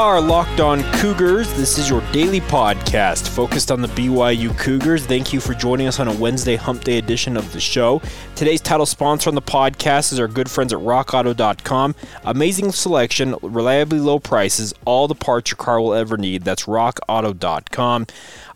Are Locked On Cougars. This is your daily podcast focused on the BYU Cougars. Thank you for joining us on a Wednesday Hump Day edition of the show. Today's title sponsor on the podcast is our good friends at RockAuto.com. Amazing selection, reliably low prices, all the parts your car will ever need. That's RockAuto.com.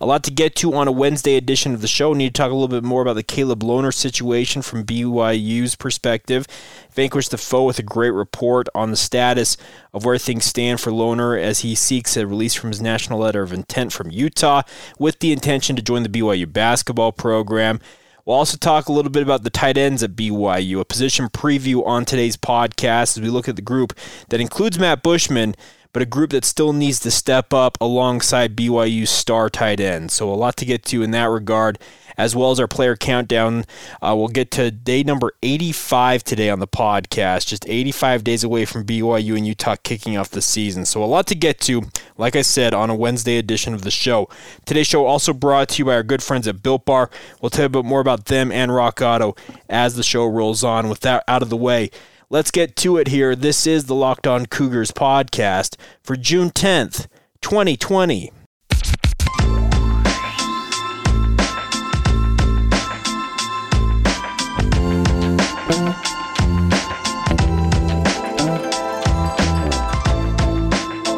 A lot to get to on a Wednesday edition of the show. We Need to talk a little bit more about the Caleb Lohner situation from BYU's perspective. Vanquish the foe with a great report on the status of where things stand for Lohner as he seeks a release from his national letter of intent from Utah with the intention to join the BYU basketball program. We'll also talk a little bit about the tight ends at BYU, a position preview on today's podcast as we look at the group that includes Matt Bushman, but a group that still needs to step up alongside BYU's star tight end. So a lot to get to in that regard as well as our player countdown. Uh, we'll get to day number 85 today on the podcast, just 85 days away from BYU and Utah kicking off the season. So, a lot to get to, like I said, on a Wednesday edition of the show. Today's show also brought to you by our good friends at Built Bar. We'll tell you a bit more about them and Rock Auto as the show rolls on. With that out of the way, let's get to it here. This is the Locked On Cougars podcast for June 10th, 2020.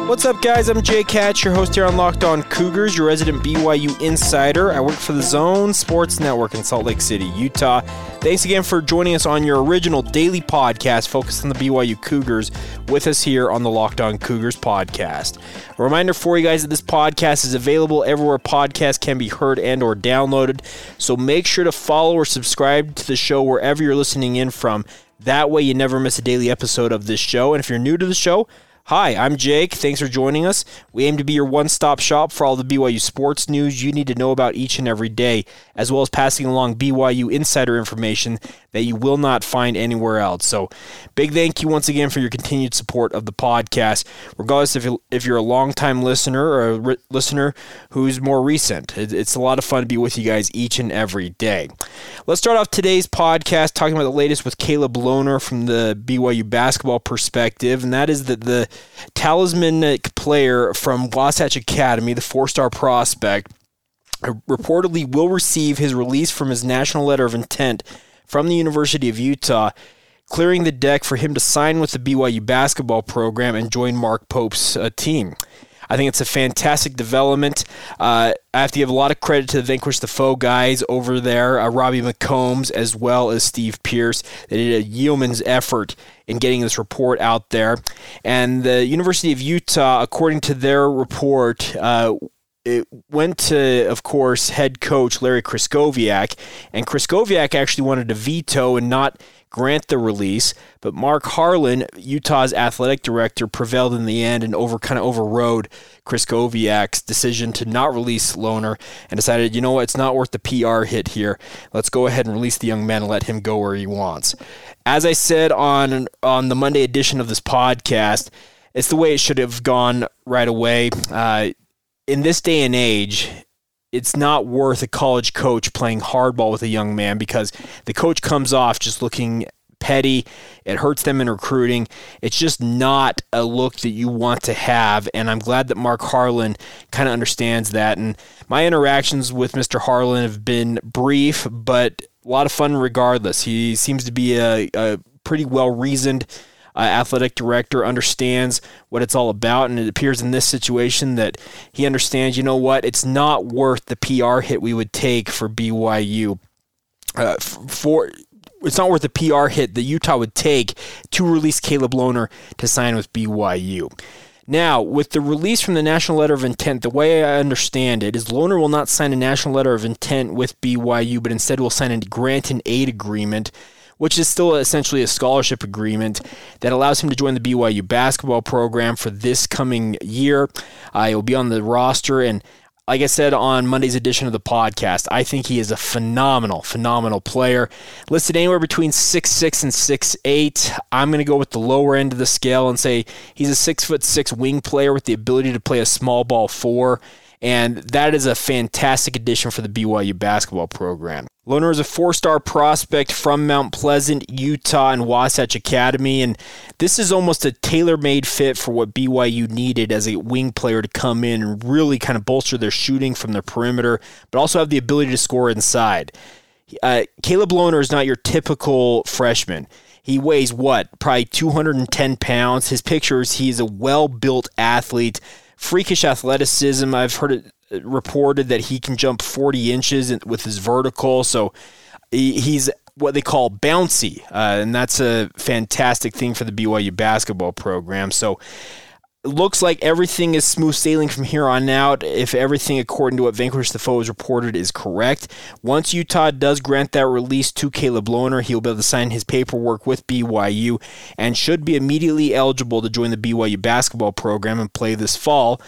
What's up, guys? I'm Jay Hatch, your host here on Locked On Cougars, your resident BYU insider. I work for the Zone Sports Network in Salt Lake City, Utah. Thanks again for joining us on your original daily podcast focused on the BYU Cougars with us here on the Locked On Cougars podcast. A reminder for you guys that this podcast is available everywhere podcasts can be heard and or downloaded. So make sure to follow or subscribe to the show wherever you're listening in from. That way you never miss a daily episode of this show. And if you're new to the show, Hi, I'm Jake. Thanks for joining us. We aim to be your one stop shop for all the BYU sports news you need to know about each and every day, as well as passing along BYU insider information that you will not find anywhere else. So, big thank you once again for your continued support of the podcast, regardless if, you, if you're a longtime listener or a re- listener who's more recent. it's a lot of fun to be with you guys each and every day. Let's start off today's podcast talking about the latest with Caleb Lohner from the BYU basketball perspective, and that is that the talismanic player from Wasatch Academy, the four star prospect, reportedly will receive his release from his national letter of intent from the University of Utah, clearing the deck for him to sign with the BYU basketball program and join Mark Pope's uh, team. I think it's a fantastic development. Uh, I have to give a lot of credit to the Vanquish the Foe guys over there, uh, Robbie McCombs, as well as Steve Pierce. They did a yeoman's effort in getting this report out there. And the University of Utah, according to their report, uh, it went to, of course, head coach Larry Krystkowiak, and Krystkowiak actually wanted to veto and not grant the release, but Mark Harlan, Utah's athletic director, prevailed in the end and over kind of overrode Krystkowiak's decision to not release Lohner and decided, you know what, it's not worth the PR hit here. Let's go ahead and release the young man and let him go where he wants. As I said on on the Monday edition of this podcast, it's the way it should have gone right away. Uh, in this day and age, it's not worth a college coach playing hardball with a young man because the coach comes off just looking petty. It hurts them in recruiting. It's just not a look that you want to have. And I'm glad that Mark Harlan kind of understands that. And my interactions with Mr. Harlan have been brief, but a lot of fun regardless. He seems to be a, a pretty well reasoned uh, athletic director understands what it's all about. And it appears in this situation that he understands, you know what, it's not worth the PR hit we would take for BYU. Uh, for it's not worth the PR hit that Utah would take to release Caleb Lohner to sign with BYU. Now, with the release from the National Letter of Intent, the way I understand it is Lohner will not sign a National Letter of Intent with BYU, but instead will sign a grant and aid agreement which is still essentially a scholarship agreement that allows him to join the BYU basketball program for this coming year. Uh, he'll be on the roster, and like I said on Monday's edition of the podcast, I think he is a phenomenal, phenomenal player. Listed anywhere between six six and six eight. I'm going to go with the lower end of the scale and say he's a six foot six wing player with the ability to play a small ball four and that is a fantastic addition for the BYU basketball program. Lohner is a four star prospect from Mount Pleasant, Utah, and Wasatch Academy, and this is almost a tailor made fit for what BYU needed as a wing player to come in and really kind of bolster their shooting from the perimeter, but also have the ability to score inside. Uh, Caleb Lohner is not your typical freshman. He weighs what? Probably 210 pounds. His pictures, he's a well built athlete, freakish athleticism. I've heard it reported that he can jump 40 inches with his vertical. So he's what they call bouncy, uh, and that's a fantastic thing for the BYU basketball program. So looks like everything is smooth sailing from here on out. If everything according to what Vanquish the Foe has reported is correct, once Utah does grant that release to Caleb Lohner, he'll be able to sign his paperwork with BYU and should be immediately eligible to join the BYU basketball program and play this fall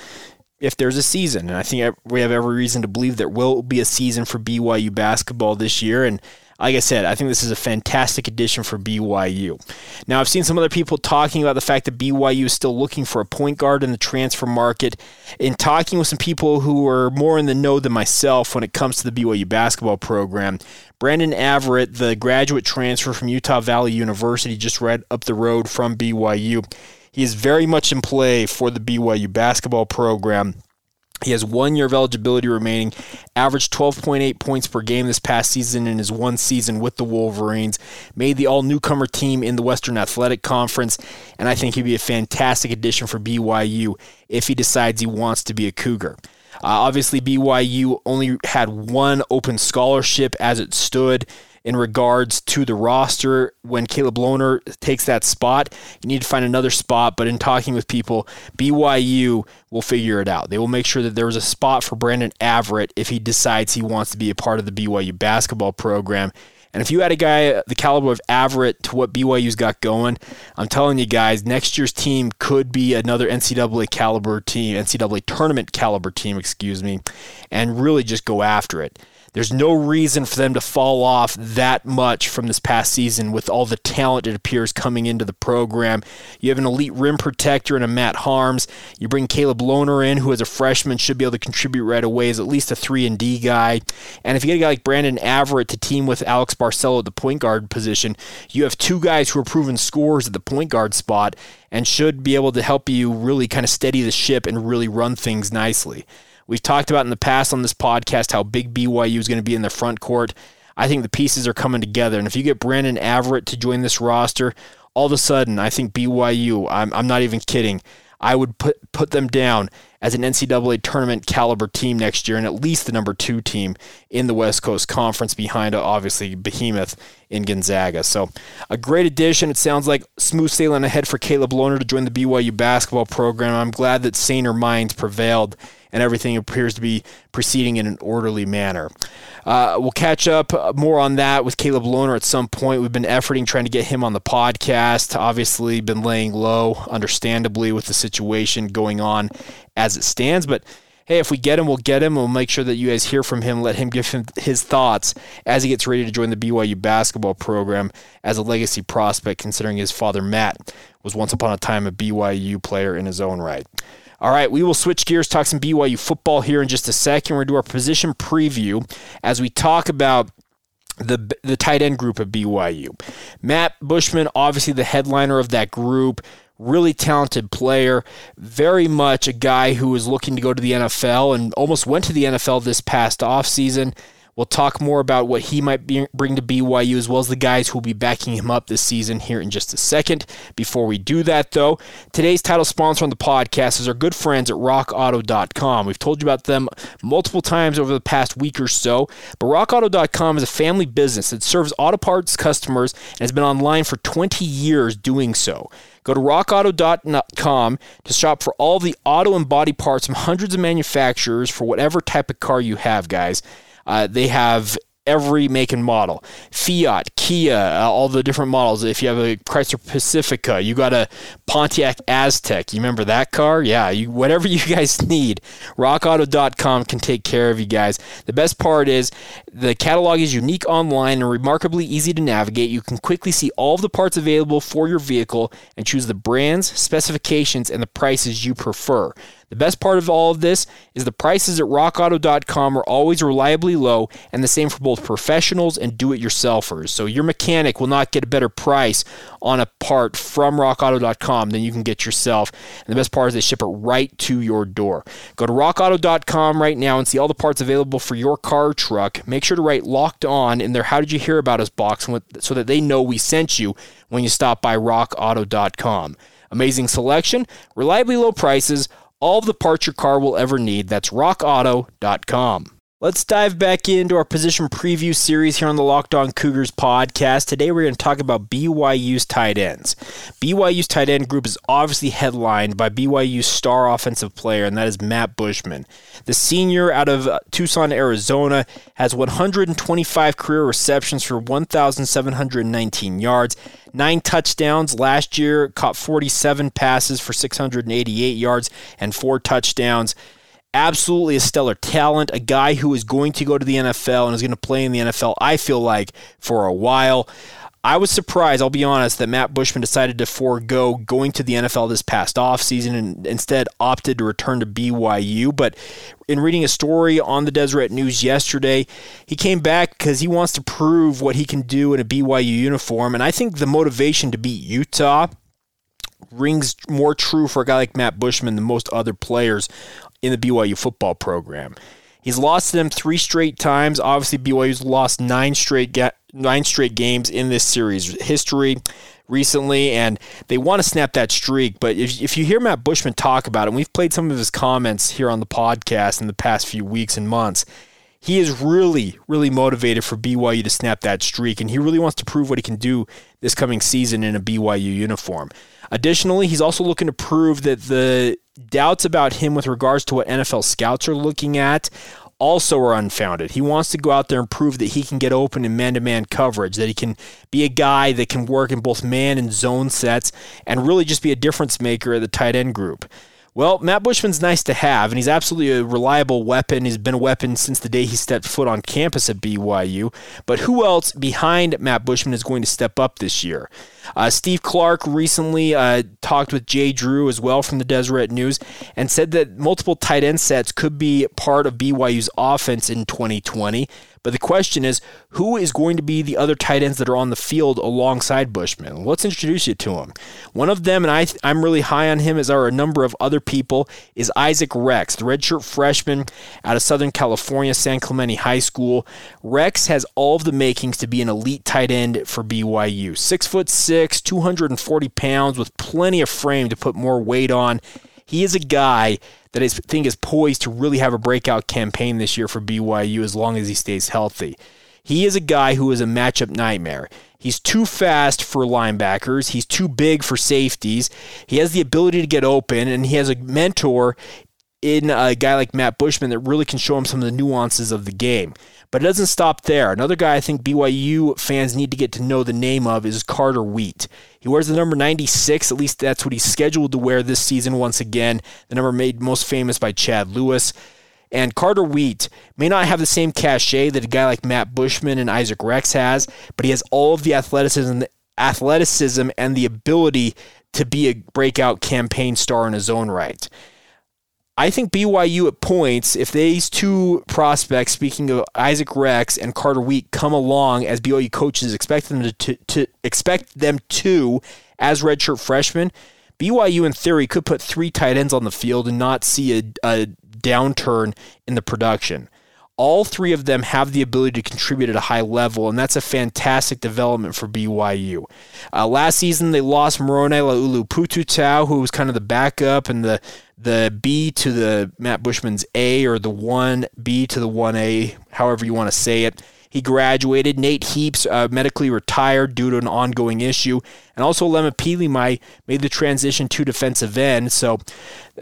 if there's a season. And I think we have every reason to believe there will be a season for BYU basketball this year. And like I said, I think this is a fantastic addition for BYU. Now, I've seen some other people talking about the fact that BYU is still looking for a point guard in the transfer market. In talking with some people who are more in the know than myself when it comes to the BYU basketball program, Brandon Averette, the graduate transfer from Utah Valley University, just right up the road from BYU, he is very much in play for the BYU basketball program. He has one year of eligibility remaining, averaged 12.8 points per game this past season in his one season with the Wolverines, made the all newcomer team in the Western Athletic Conference, and I think he'd be a fantastic addition for BYU if he decides he wants to be a Cougar. Uh, obviously, BYU only had one open scholarship as it stood in regards to the roster when Caleb Lohner takes that spot. You need to find another spot, but in talking with people, BYU will figure it out. They will make sure that there is a spot for Brandon Averette if he decides he wants to be a part of the BYU basketball program. And if you had a guy the caliber of Averette to what BYU's got going, I'm telling you guys, next year's team could be another NCAA caliber team, NCAA tournament caliber team, excuse me, and really just go after it. There's no reason for them to fall off that much from this past season with all the talent it appears coming into the program. You have an elite rim protector and a Matt Haarms. You bring Caleb Lohner in, who as a freshman should be able to contribute right away as at least a 3 and D guy. And if you get a guy like Brandon Averette to team with Alex Barcelo at the point guard position, you have two guys who are proven scorers at the point guard spot and should be able to help you really kind of steady the ship and really run things nicely. We've talked about in the past on this podcast how big BYU is going to be in the front court. I think the pieces are coming together. And if you get Brandon Averette to join this roster, all of a sudden, I think BYU, I'm, I'm not even kidding, I would put, put them down as an NCAA tournament caliber team next year and at least the number two team in the West Coast Conference behind, obviously, Behemoth in Gonzaga. So a great addition. It sounds like smooth sailing ahead for Caleb Lohner to join the BYU basketball program. I'm glad that saner minds prevailed and everything appears to be proceeding in an orderly manner. Uh, we'll catch up more on that with Caleb Lohner at some point. We've been efforting trying to get him on the podcast. Obviously, been laying low, understandably, with the situation going on as it stands, but hey, if we get him, we'll get him. We'll make sure that you guys hear from him. Let him give him his thoughts as he gets ready to join the BYU basketball program as a legacy prospect, considering his father, Matt, was once upon a time a BYU player in his own right. All right, we will switch gears, talk some BYU football here in just a second. We're going to do our position preview as we talk about the the tight end group of BYU. Matt Bushman, obviously the headliner of that group, really talented player, very much a guy who is looking to go to the NFL and almost went to the NFL this past offseason. We'll talk more about what he might be, bring to BYU as well as the guys who will be backing him up this season here in just a second. Before we do that, though, today's title sponsor on the podcast is our good friends at rockauto.com. We've told you about them multiple times over the past week or so, but rockauto.com is a family business that serves auto parts customers and has been online for 20 years doing so. Go to rockauto.com to shop for all the auto and body parts from hundreds of manufacturers for whatever type of car you have, guys. Uh, they have every make and model. Fiat, Kia, uh, all the different models. If you have a Chrysler Pacifica, you got a Pontiac Aztek. You remember that car? Yeah, you, whatever you guys need, rockauto.com can take care of you guys. The best part is the catalog is unique online and remarkably easy to navigate. You can quickly see all of the parts available for your vehicle and choose the brands, specifications, and the prices you prefer. The best part of all of this is the prices at rockauto.com are always reliably low and the same for both professionals and do it yourselfers. So your mechanic will not get a better price on a part from rockauto.com than you can get yourself. And the best part is they ship it right to your door. Go to rockauto.com right now and see all the parts available for your car truck. Make sure to write locked on in their How Did You Hear About Us box so that they know we sent you when you stop by rockauto.com. Amazing selection, reliably low prices, all the parts your car will ever need. That's rockauto.com. Let's dive back into our position preview series here on the Locked On Cougars podcast. Today we're going to talk about BYU's tight ends. BYU's tight end group is obviously headlined by BYU's star offensive player, and that is Matt Bushman. The senior out of uh, Tucson, Arizona, has 125 career receptions for 1,719 yards, nine touchdowns. Last year, caught 47 passes for 688 yards and four touchdowns absolutely a stellar talent, a guy who is going to go to the NFL and is going to play in the NFL, I feel like, for a while. I was surprised, I'll be honest, that Matt Bushman decided to forego going to the NFL this past offseason and instead opted to return to BYU. But in reading a story on the Deseret News yesterday, he came back because he wants to prove what he can do in a BYU uniform. And I think the motivation to beat Utah rings more true for a guy like Matt Bushman than most other players in the BYU football program. He's lost to them three straight times. Obviously, BYU's lost nine straight ga- nine straight games in this series history recently, and they want to snap that streak. But if, if you hear Matt Bushman talk about it, and we've played some of his comments here on the podcast in the past few weeks and months, he is really, really motivated for BYU to snap that streak, and he really wants to prove what he can do this coming season in a BYU uniform. Additionally, he's also looking to prove that the doubts about him with regards to what NFL scouts are looking at also are unfounded. He wants to go out there and prove that he can get open in man to man coverage, that he can be a guy that can work in both man and zone sets, and really just be a difference maker at the tight end group. Well, Matt Bushman's nice to have, and he's absolutely a reliable weapon. He's been a weapon since the day he stepped foot on campus at BYU. But who else behind Matt Bushman is going to step up this year? Uh, Steve Clark recently uh, talked with Jay Drew as well from the Deseret News and said that multiple tight end sets could be part of BYU's offense in 2020. But the question is, who is going to be the other tight ends that are on the field alongside Bushman? Let's introduce you to him. One of them, and I, I'm really high on him, as are a number of other people, is Isaac Rex, the redshirt freshman out of Southern California, San Clemente High School. Rex has all of the makings to be an elite tight end for BYU. Six foot 240 pounds, with plenty of frame to put more weight on. He is a guy that I think is poised to really have a breakout campaign this year for BYU as long as he stays healthy. He is a guy who is a matchup nightmare. He's too fast for linebackers. He's too big for safeties. He has the ability to get open, and he has a mentor in a guy like Matt Bushman that really can show him some of the nuances of the game. But it doesn't stop there. Another guy I think BYU fans need to get to know the name of is Carter Wheat. He wears the number 96, at least that's what he's scheduled to wear this season once again, the number made most famous by Chad Lewis. And Carter Wheat may not have the same cachet that a guy like Matt Bushman and Isaac Rex has, but he has all of the athleticism, athleticism and the ability to be a breakout campaign star in his own right. I think BYU at points, if these two prospects, speaking of Isaac Rex and Carter Wheat, come along as BYU coaches expect them to, to, to expect them to as redshirt freshmen, BYU in theory could put three tight ends on the field and not see a, a downturn in the production. All three of them have the ability to contribute at a high level, and that's a fantastic development for BYU. Uh, last season, they lost Moroni Laulu Pututau, who was kind of the backup and the the B to the Matt Bushman's A or the 1B to the 1A, however you want to say it. He graduated. Nate Heaps uh, medically retired due to an ongoing issue. And also, Lema Pilimai made the transition to defensive end. So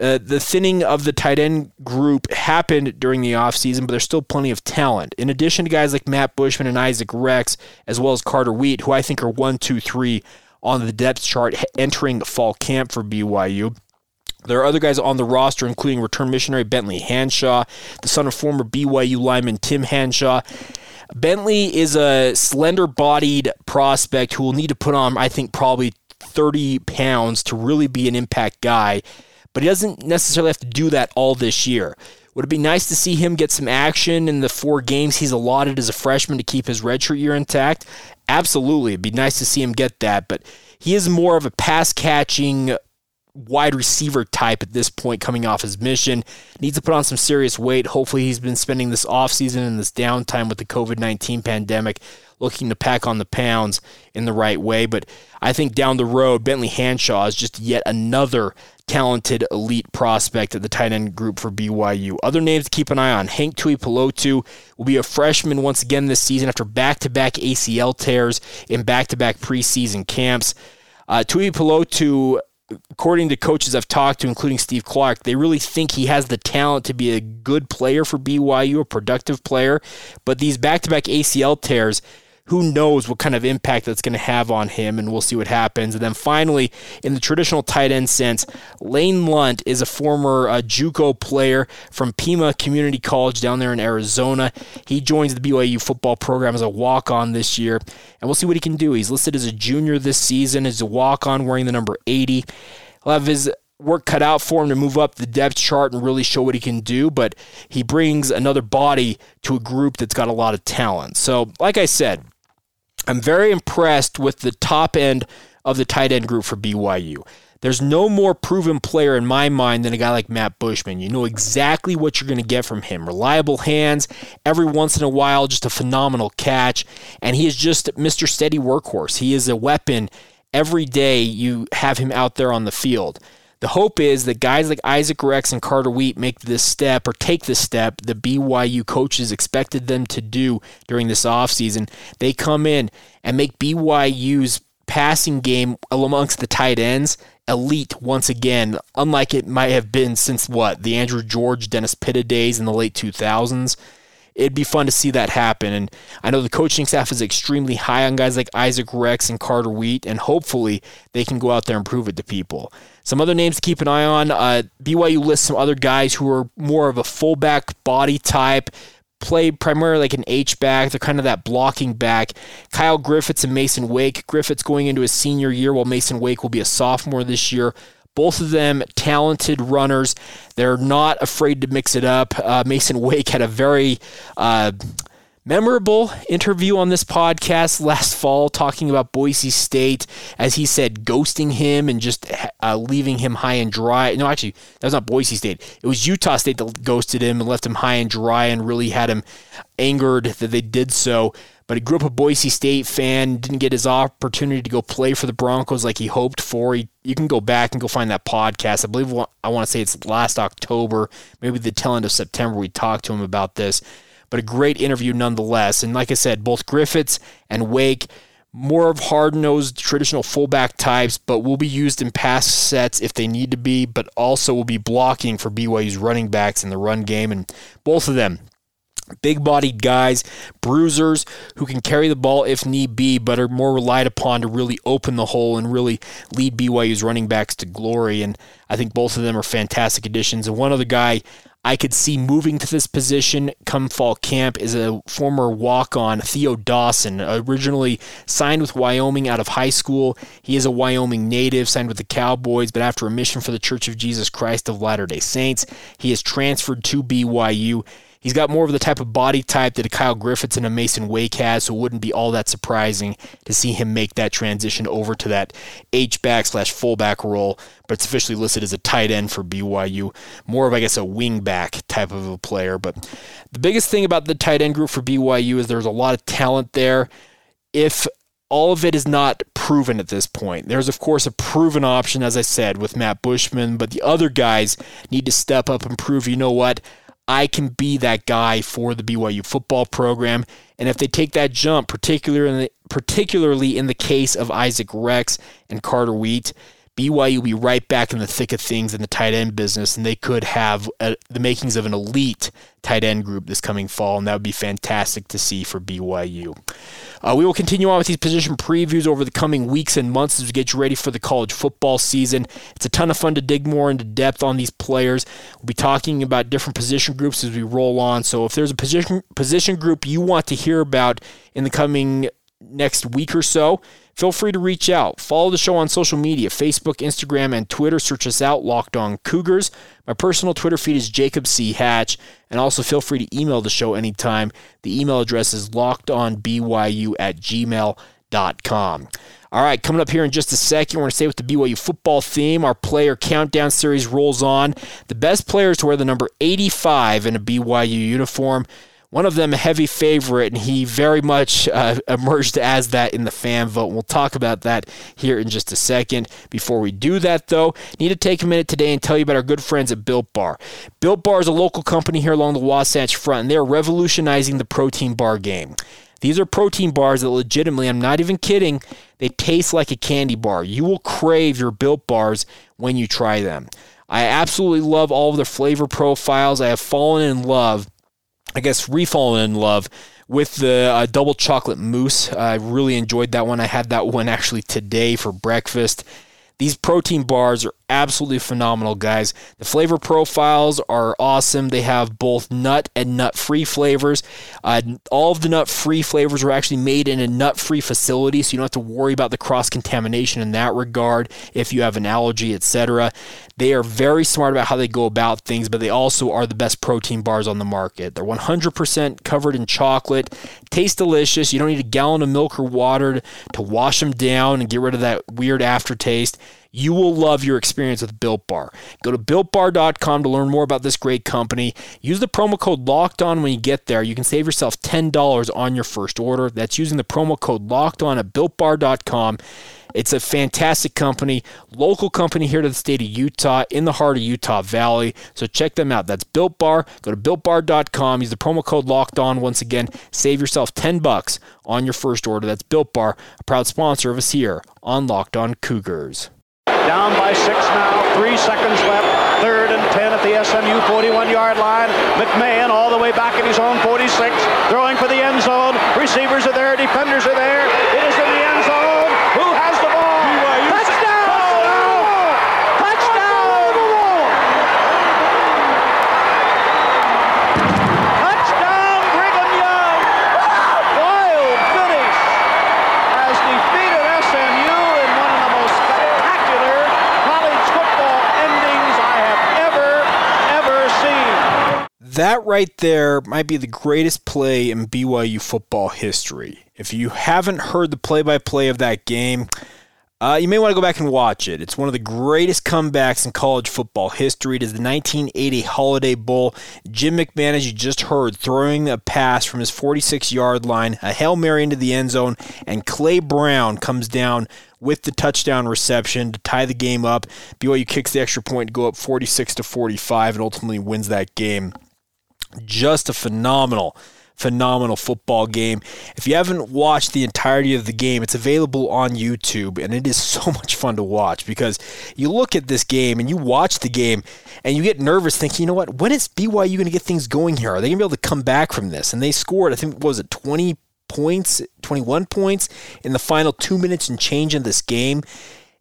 uh, the thinning of the tight end group happened during the offseason, but there's still plenty of talent. In addition to guys like Matt Bushman and Isaac Rex, as well as Carter Wheat, who I think are one, two, three on the depth chart entering fall camp for BYU. There are other guys on the roster, including return missionary Bentley Hanshaw, the son of former BYU lineman Tim Hanshaw. Bentley is a slender bodied prospect who will need to put on, I think, probably 30 pounds to really be an impact guy. but he doesn't necessarily have to do that all this year. Would it be nice to see him get some action in the four games he's allotted as a freshman to keep his redshirt year intact? Absolutely. It'd be nice to see him get that, but he is more of a pass catching wide receiver type at this point coming off his mission. Needs to put on some serious weight. Hopefully, he's been spending this offseason and this downtime with the COVID 19 pandemic looking to pack on the pounds in the right way. But I think down the road, Bentley Hanshaw is just yet another talented elite prospect at the tight end group for BYU. Other names to keep an eye on Hank Tuipulotu will be a freshman once again this season after back to back ACL tears in back to back preseason camps. Uh, Tuipulotu according to coaches I've talked to, including Steve Clark, they really think he has the talent to be a good player for BYU, a productive player. But these back to back ACL tears who knows what kind of impact that's going to have on him, and we'll see what happens. And then finally, in the traditional tight end sense, Lane Lunt is a former uh, JUCO player from Pima Community College down there in Arizona. He joins the BYU football program as a walk-on this year, and we'll see what he can do. He's listed as a junior this season as a walk-on wearing the number 80. He'll have his work cut out for him to move up the depth chart and really show what he can do, but he brings another body to a group that's got a lot of talent. So, like I said, I'm very impressed with the top end of the tight end group for BYU. There's no more proven player in my mind than a guy like Matt Bushman. You know exactly what you're going to get from him. Reliable hands, every once in a while, just a phenomenal catch. And he is just Mr. Steady Workhorse. He is a weapon every day you have him out there on the field. The hope is that guys like Isaac Rex and Carter Wheat make this step or take the step the BYU coaches expected them to do during this offseason. They come in and make BYU's passing game amongst the tight ends elite once again, unlike it might have been since what, the Andrew George, Dennis Pitta days in the late 2000s it'd be fun to see that happen. And I know the coaching staff is extremely high on guys like Isaac Rex and Carter Wheat, and hopefully they can go out there and prove it to people. Some other names to keep an eye on. Uh, BYU lists some other guys who are more of a fullback body type play primarily like an H back. They're kind of that blocking back. Kyle Griffiths and Mason Wake. Griffiths going into his senior year, while Mason Wake will be a sophomore this year. Both of them talented runners. They're not afraid to mix it up. Uh, Mason Wake had a very uh, memorable interview on this podcast last fall talking about Boise State, as he said, ghosting him and just uh, leaving him high and dry. No, actually, that was not Boise State. It was Utah State that ghosted him and left him high and dry and really had him angered that they did so but he grew up a Boise State fan, didn't get his opportunity to go play for the Broncos like he hoped for. He, you can go back and go find that podcast. I believe I want to say it's last October, maybe the tail end of September. We talked to him about this, but a great interview nonetheless. And like I said, both Griffiths and Wake more of hard nosed traditional fullback types, but will be used in pass sets if they need to be, but also will be blocking for BYU's running backs in the run game. And both of them Big bodied guys, bruisers who can carry the ball if need be, but are more relied upon to really open the hole and really lead BYU's running backs to glory. And I think both of them are fantastic additions. And one other guy I could see moving to this position come fall camp is a former walk on, Theo Dawson, originally signed with Wyoming out of high school. He is a Wyoming native, signed with the Cowboys, but after a mission for the Church of Jesus Christ of Latter day Saints, he is transferred to BYU. He's got more of the type of body type that a Kyle Griffiths and a Mason Wake has, so it wouldn't be all that surprising to see him make that transition over to that H back slash fullback role. But it's officially listed as a tight end for BYU, more of I guess a wing back type of a player. But the biggest thing about the tight end group for BYU is there's a lot of talent there. If all of it is not proven at this point. There's, of course, a proven option, as I said, with Matt Bushman, but the other guys need to step up and prove, you know what, I can be that guy for the BYU football program. And if they take that jump, particularly in the, particularly in the case of Isaac Rex and Carter Wheat, BYU will be right back in the thick of things in the tight end business, and they could have a, the makings of an elite tight end group this coming fall, and that would be fantastic to see for BYU. Uh, we will continue on with these position previews over the coming weeks and months as we get you ready for the college football season. It's a ton of fun to dig more into depth on these players. We'll be talking about different position groups as we roll on. So if there's a position position group you want to hear about in the coming next week or so, feel free to reach out. Follow the show on social media Facebook, Instagram, and Twitter. Search us out, Locked On Cougars. My personal Twitter feed is Jacob C. Hatch. And also feel free to email the show anytime. The email address is lockedonbyu at gmail.com. All right, coming up here in just a second, we're going to stay with the BYU football theme. Our player countdown series rolls on. The best players to wear the number 85 in a BYU uniform. One of them a heavy favorite, and he very much uh, emerged as that in the fan vote. We'll talk about that here in just a second. Before we do that, though, need to take a minute today and tell you about our good friends at Built Bar. Built Bar is a local company here along the Wasatch Front, and they are revolutionizing the protein bar game. These are protein bars that legitimately, I'm not even kidding, they taste like a candy bar. You will crave your built bars when you try them. I absolutely love all of their flavor profiles. I have fallen in love, I guess, refallen in love with the uh, double chocolate mousse. I really enjoyed that one. I had that one actually today for breakfast. These protein bars are absolutely phenomenal, guys. The flavor profiles are awesome. They have both nut and nut free flavors. Uh, all of the nut free flavors are actually made in a nut free facility, so you don't have to worry about the cross contamination in that regard if you have an allergy, etc. They are very smart about how they go about things, but they also are the best protein bars on the market. They're 100% covered in chocolate, taste delicious. You don't need a gallon of milk or water to wash them down and get rid of that weird aftertaste. You will love your experience with Built Bar. Go to builtbar.com to learn more about this great company. Use the promo code Locked On when you get there. You can save yourself $10 on your first order. That's using the promo code Locked On at builtbar.com. It's a fantastic company, local company here to the state of Utah, in the heart of Utah Valley. So check them out. That's Built Bar. Go to builtbar.com. Use the promo code Locked On. Once again, save yourself 10 bucks on your first order. That's Built Bar, a proud sponsor of us here on Locked On Cougars. Down by six now, three seconds left. Third and 10 at the SMU 41 yard line. McMahon all the way back in his own 46, throwing for the end zone. Receivers are there, defenders are there is in the end zone. Who has the ball? Touchdown! Touchdown! Touchdown, Brigham Young! Wild finish has defeated SMU in one of the most spectacular college football endings I have ever, ever seen. That right there might be the greatest play in BYU football history. If you haven't heard the play by play of that game, uh, you may want to go back and watch it. It's one of the greatest comebacks in college football history. It is the 1980 Holiday Bowl. Jim McMahon, as you just heard, throwing a pass from his 46 yard line, a Hail Mary into the end zone, and Clay Brown comes down with the touchdown reception to tie the game up. BYU kicks the extra point to go up 46 to 45 and ultimately wins that game. Just a phenomenal phenomenal football game. If you haven't watched the entirety of the game, it's available on YouTube and it is so much fun to watch because you look at this game and you watch the game and you get nervous thinking, you know what, when is BYU going to get things going here? Are they going to be able to come back from this? And they scored, I think, was it 20 points, 21 points in the final two minutes and change in this game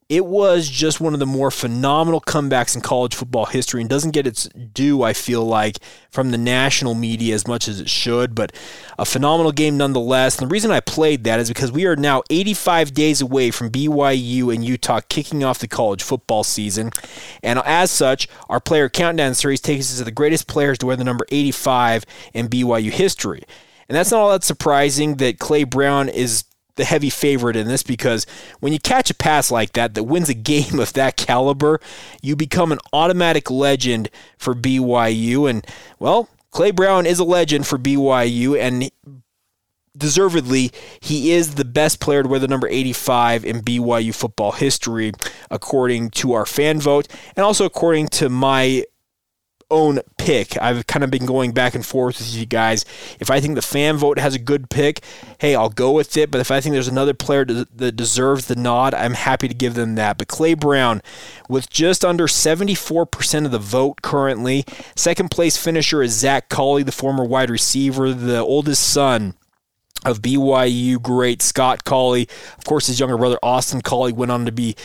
it was just one of the more phenomenal comebacks in college football history and doesn't get its due, I feel like, from the national media as much as it should, but a phenomenal game nonetheless. And the reason I played that is because we are now 85 days away from BYU and Utah kicking off the college football season. And as such, our player countdown series takes us to the greatest players to wear the number 85 in BYU history. And that's not all that surprising that Clay Brown is the heavy favorite in this because when you catch a pass like that that wins a game of that caliber, you become an automatic legend for BYU. And, well, Clay Brown is a legend for BYU, and deservedly, he is the best player to wear the number 85 in BYU football history, according to our fan vote, and also according to my own pick. I've kind of been going back and forth with you guys. If I think the fan vote has a good pick, hey, I'll go with it. But if I think there's another player that deserves the nod, I'm happy to give them that. But Clay Brown, with just under 74% of the vote currently, second place finisher is Zach Collie, the former wide receiver, the oldest son of BYU great Scott Collie. Of course, his younger brother Austin Collie went on to be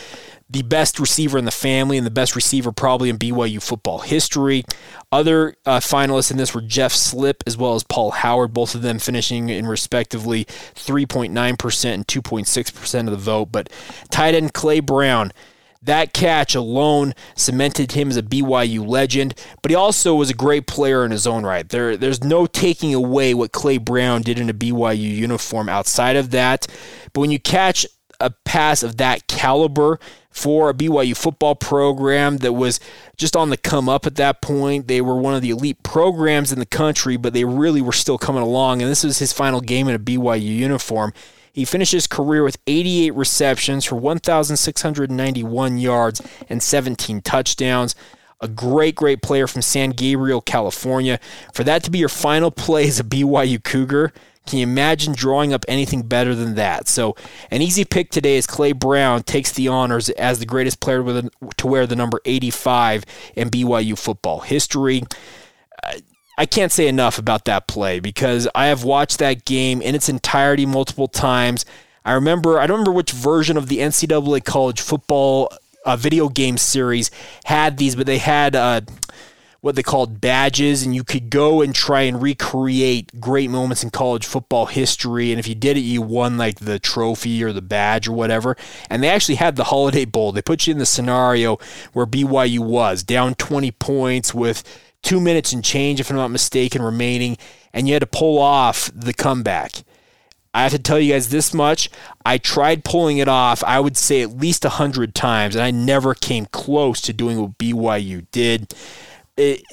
the best receiver in the family and the best receiver probably in BYU football history. Other uh, finalists in this were Jeff Slip as well as Paul Howard, both of them finishing in respectively 3.9% and 2.6% of the vote. But tight end Clay Brown that catch alone cemented him as a BYU legend, but he also was a great player in his own right. There, there's no taking away what Clay Brown did in a BYU uniform outside of that. But when you catch a pass of that caliber for a BYU football program that was just on the come up at that point. They were one of the elite programs in the country, but they really were still coming along. And this was his final game in a BYU uniform. He finished his career with 88 receptions for 1,691 yards and 17 touchdowns. A great, great player from San Gabriel, California. For that to be your final play as a BYU Cougar, can you imagine drawing up anything better than that? So, an easy pick today is Clay Brown takes the honors as the greatest player to wear the number 85 in BYU football history. I can't say enough about that play because I have watched that game in its entirety multiple times. I remember, I don't remember which version of the NCAA college football uh, video game series had these, but they had uh, what they called badges, and you could go and try and recreate great moments in college football history. And if you did it, you won like the trophy or the badge or whatever. And they actually had the Holiday Bowl. They put you in the scenario where BYU was down 20 points with two minutes and change, if I'm not mistaken, remaining, and you had to pull off the comeback. I have to tell you guys this much. I tried pulling it off, I would say at least 100 times, and I never came close to doing what BYU did. It,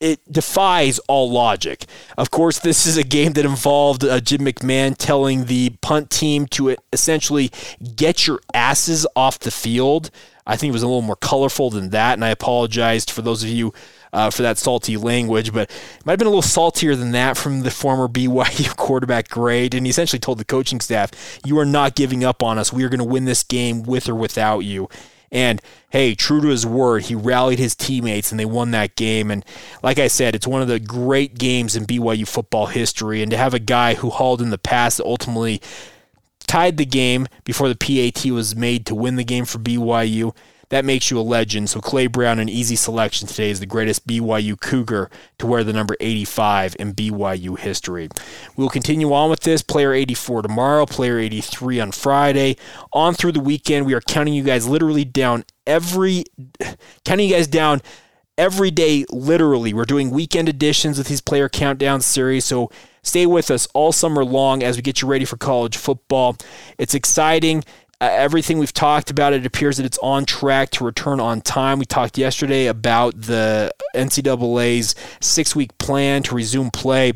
it defies all logic. Of course, this is a game that involved uh, Jim McMahon telling the punt team to essentially get your asses off the field. I think it was a little more colorful than that, and I apologized for those of you uh, for that salty language, but it might have been a little saltier than that from the former BYU quarterback grade. And he essentially told the coaching staff, You are not giving up on us. We are going to win this game with or without you. And hey, true to his word, he rallied his teammates and they won that game. And like I said, it's one of the great games in BYU football history. And to have a guy who hauled in the past ultimately tied the game before the PAT was made to win the game for BYU that makes you a legend. So Clay Brown, an easy selection today, is the greatest BYU Cougar to wear the number 85 in BYU history. We'll continue on with this. Player 84 tomorrow, player 83 on Friday. On through the weekend, we are counting you guys literally down every, counting you guys down every day, literally. We're doing weekend editions with these player countdown series. So stay with us all summer long as we get you ready for college football. It's exciting. Uh, everything we've talked about, it appears that it's on track to return on time. We talked yesterday about the NCAA's six week plan to resume play.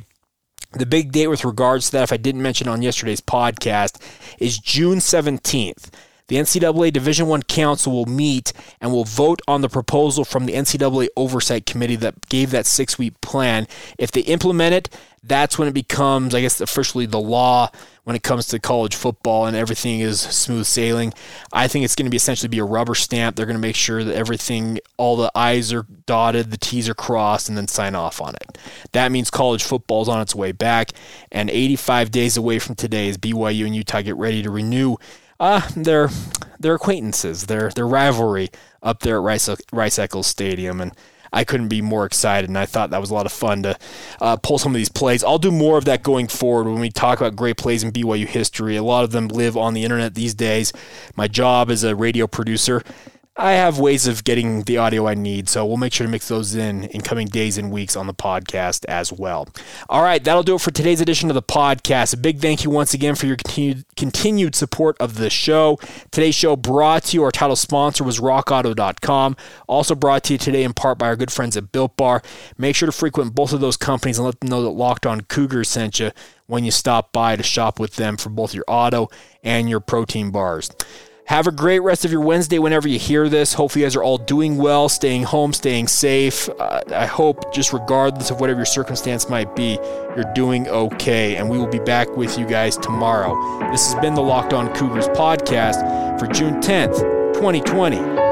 The big date with regards to that, if I didn't mention on yesterday's podcast, is June 17th. The NCAA Division One Council will meet and will vote on the proposal from the NCAA Oversight Committee that gave that six week plan. If they implement it, that's when it becomes, I guess, officially the law when it comes to college football and everything is smooth sailing. I think it's going to be essentially be a rubber stamp. They're going to make sure that everything, all the I's are dotted, the T's are crossed, and then sign off on it. That means college football is on its way back, and 85 days away from today is BYU and Utah get ready to renew uh, their their acquaintances, their their rivalry up there at Rice, Rice Eccles Stadium, and I couldn't be more excited, and I thought that was a lot of fun to uh, pull some of these plays. I'll do more of that going forward when we talk about great plays in BYU history. A lot of them live on the internet these days. My job as a radio producer I have ways of getting the audio I need, so we'll make sure to mix those in in coming days and weeks on the podcast as well. All right, that'll do it for today's edition of the podcast. A big thank you once again for your continued continued support of the show. Today's show brought to you, our title sponsor was rockauto.com. Also brought to you today in part by our good friends at Built Bar. Make sure to frequent both of those companies and let them know that Locked On Cougars sent you when you stop by to shop with them for both your auto and your protein bars. Have a great rest of your Wednesday whenever you hear this. Hopefully, you guys are all doing well, staying home, staying safe. Uh, I hope, just regardless of whatever your circumstance might be, you're doing okay. And we will be back with you guys tomorrow. This has been the Locked On Cougars podcast for June 10th, 2020.